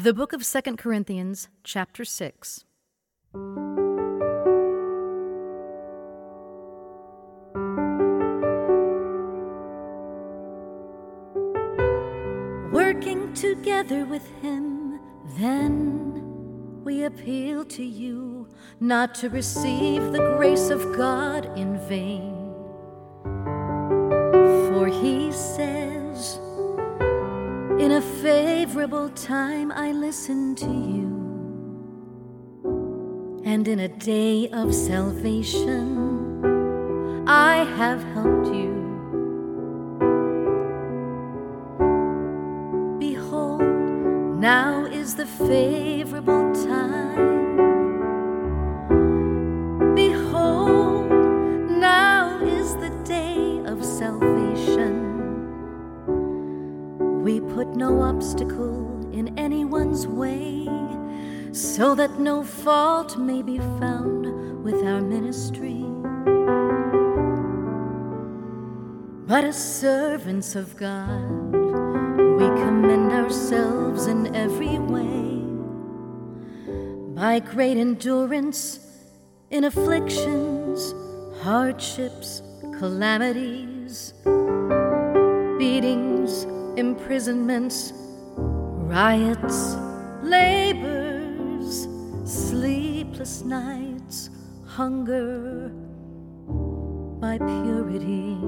The book of 2 Corinthians, chapter 6. Working together with Him, then we appeal to you not to receive the grace of God in vain. For He says, In a favorable time I listened to you, and in a day of salvation I have helped you. Behold, now is the favorable time. No obstacle in anyone's way, so that no fault may be found with our ministry. But as servants of God, we commend ourselves in every way by great endurance in afflictions, hardships, calamities, beatings, imprisonments, riots, labors, sleepless nights, hunger, by purity,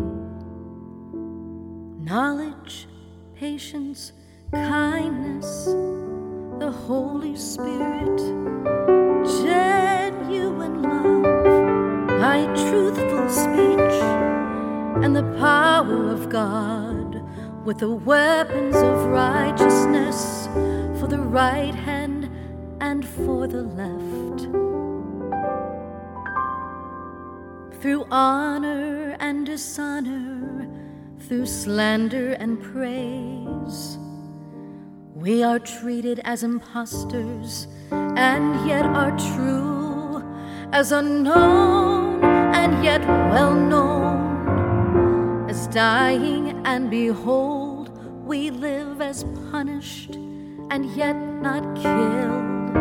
knowledge, patience, kindness, the Holy Spirit, genuine love, by truthful speech, and the power of God with the weapons of righteousness for the right hand and for the left. Through honor and dishonor, through slander and praise, we are treated as impostors and yet are true, as unknown and yet well known, dying and behold, we live as punished and yet not killed,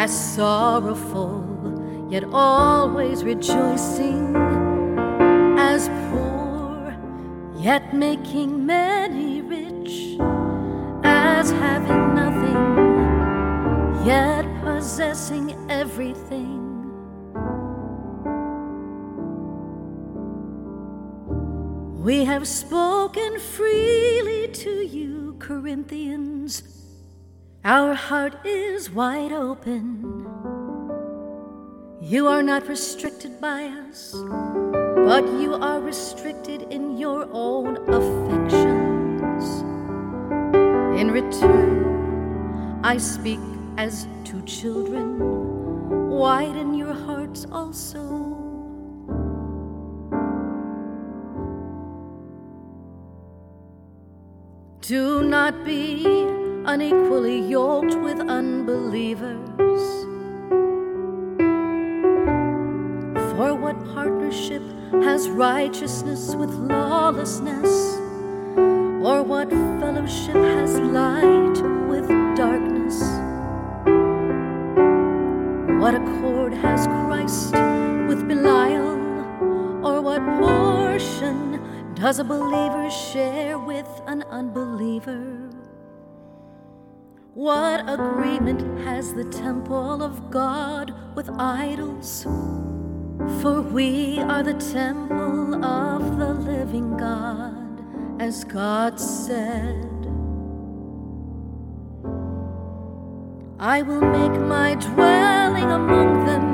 as sorrowful yet always rejoicing, as poor yet making many rich, as having nothing yet possessing everything. We have spoken freely to you, Corinthians. Our heart is wide open. You are not restricted by us, but you are restricted in your own affections. In return, I speak as to children. Widen your hearts also. Do not be unequally yoked with unbelievers. For what partnership has righteousness with lawlessness? Or what fellowship has light does a believer share with an unbeliever? What agreement has the temple of God with idols? For we are the temple of the living God, as God said. I will make my dwelling among them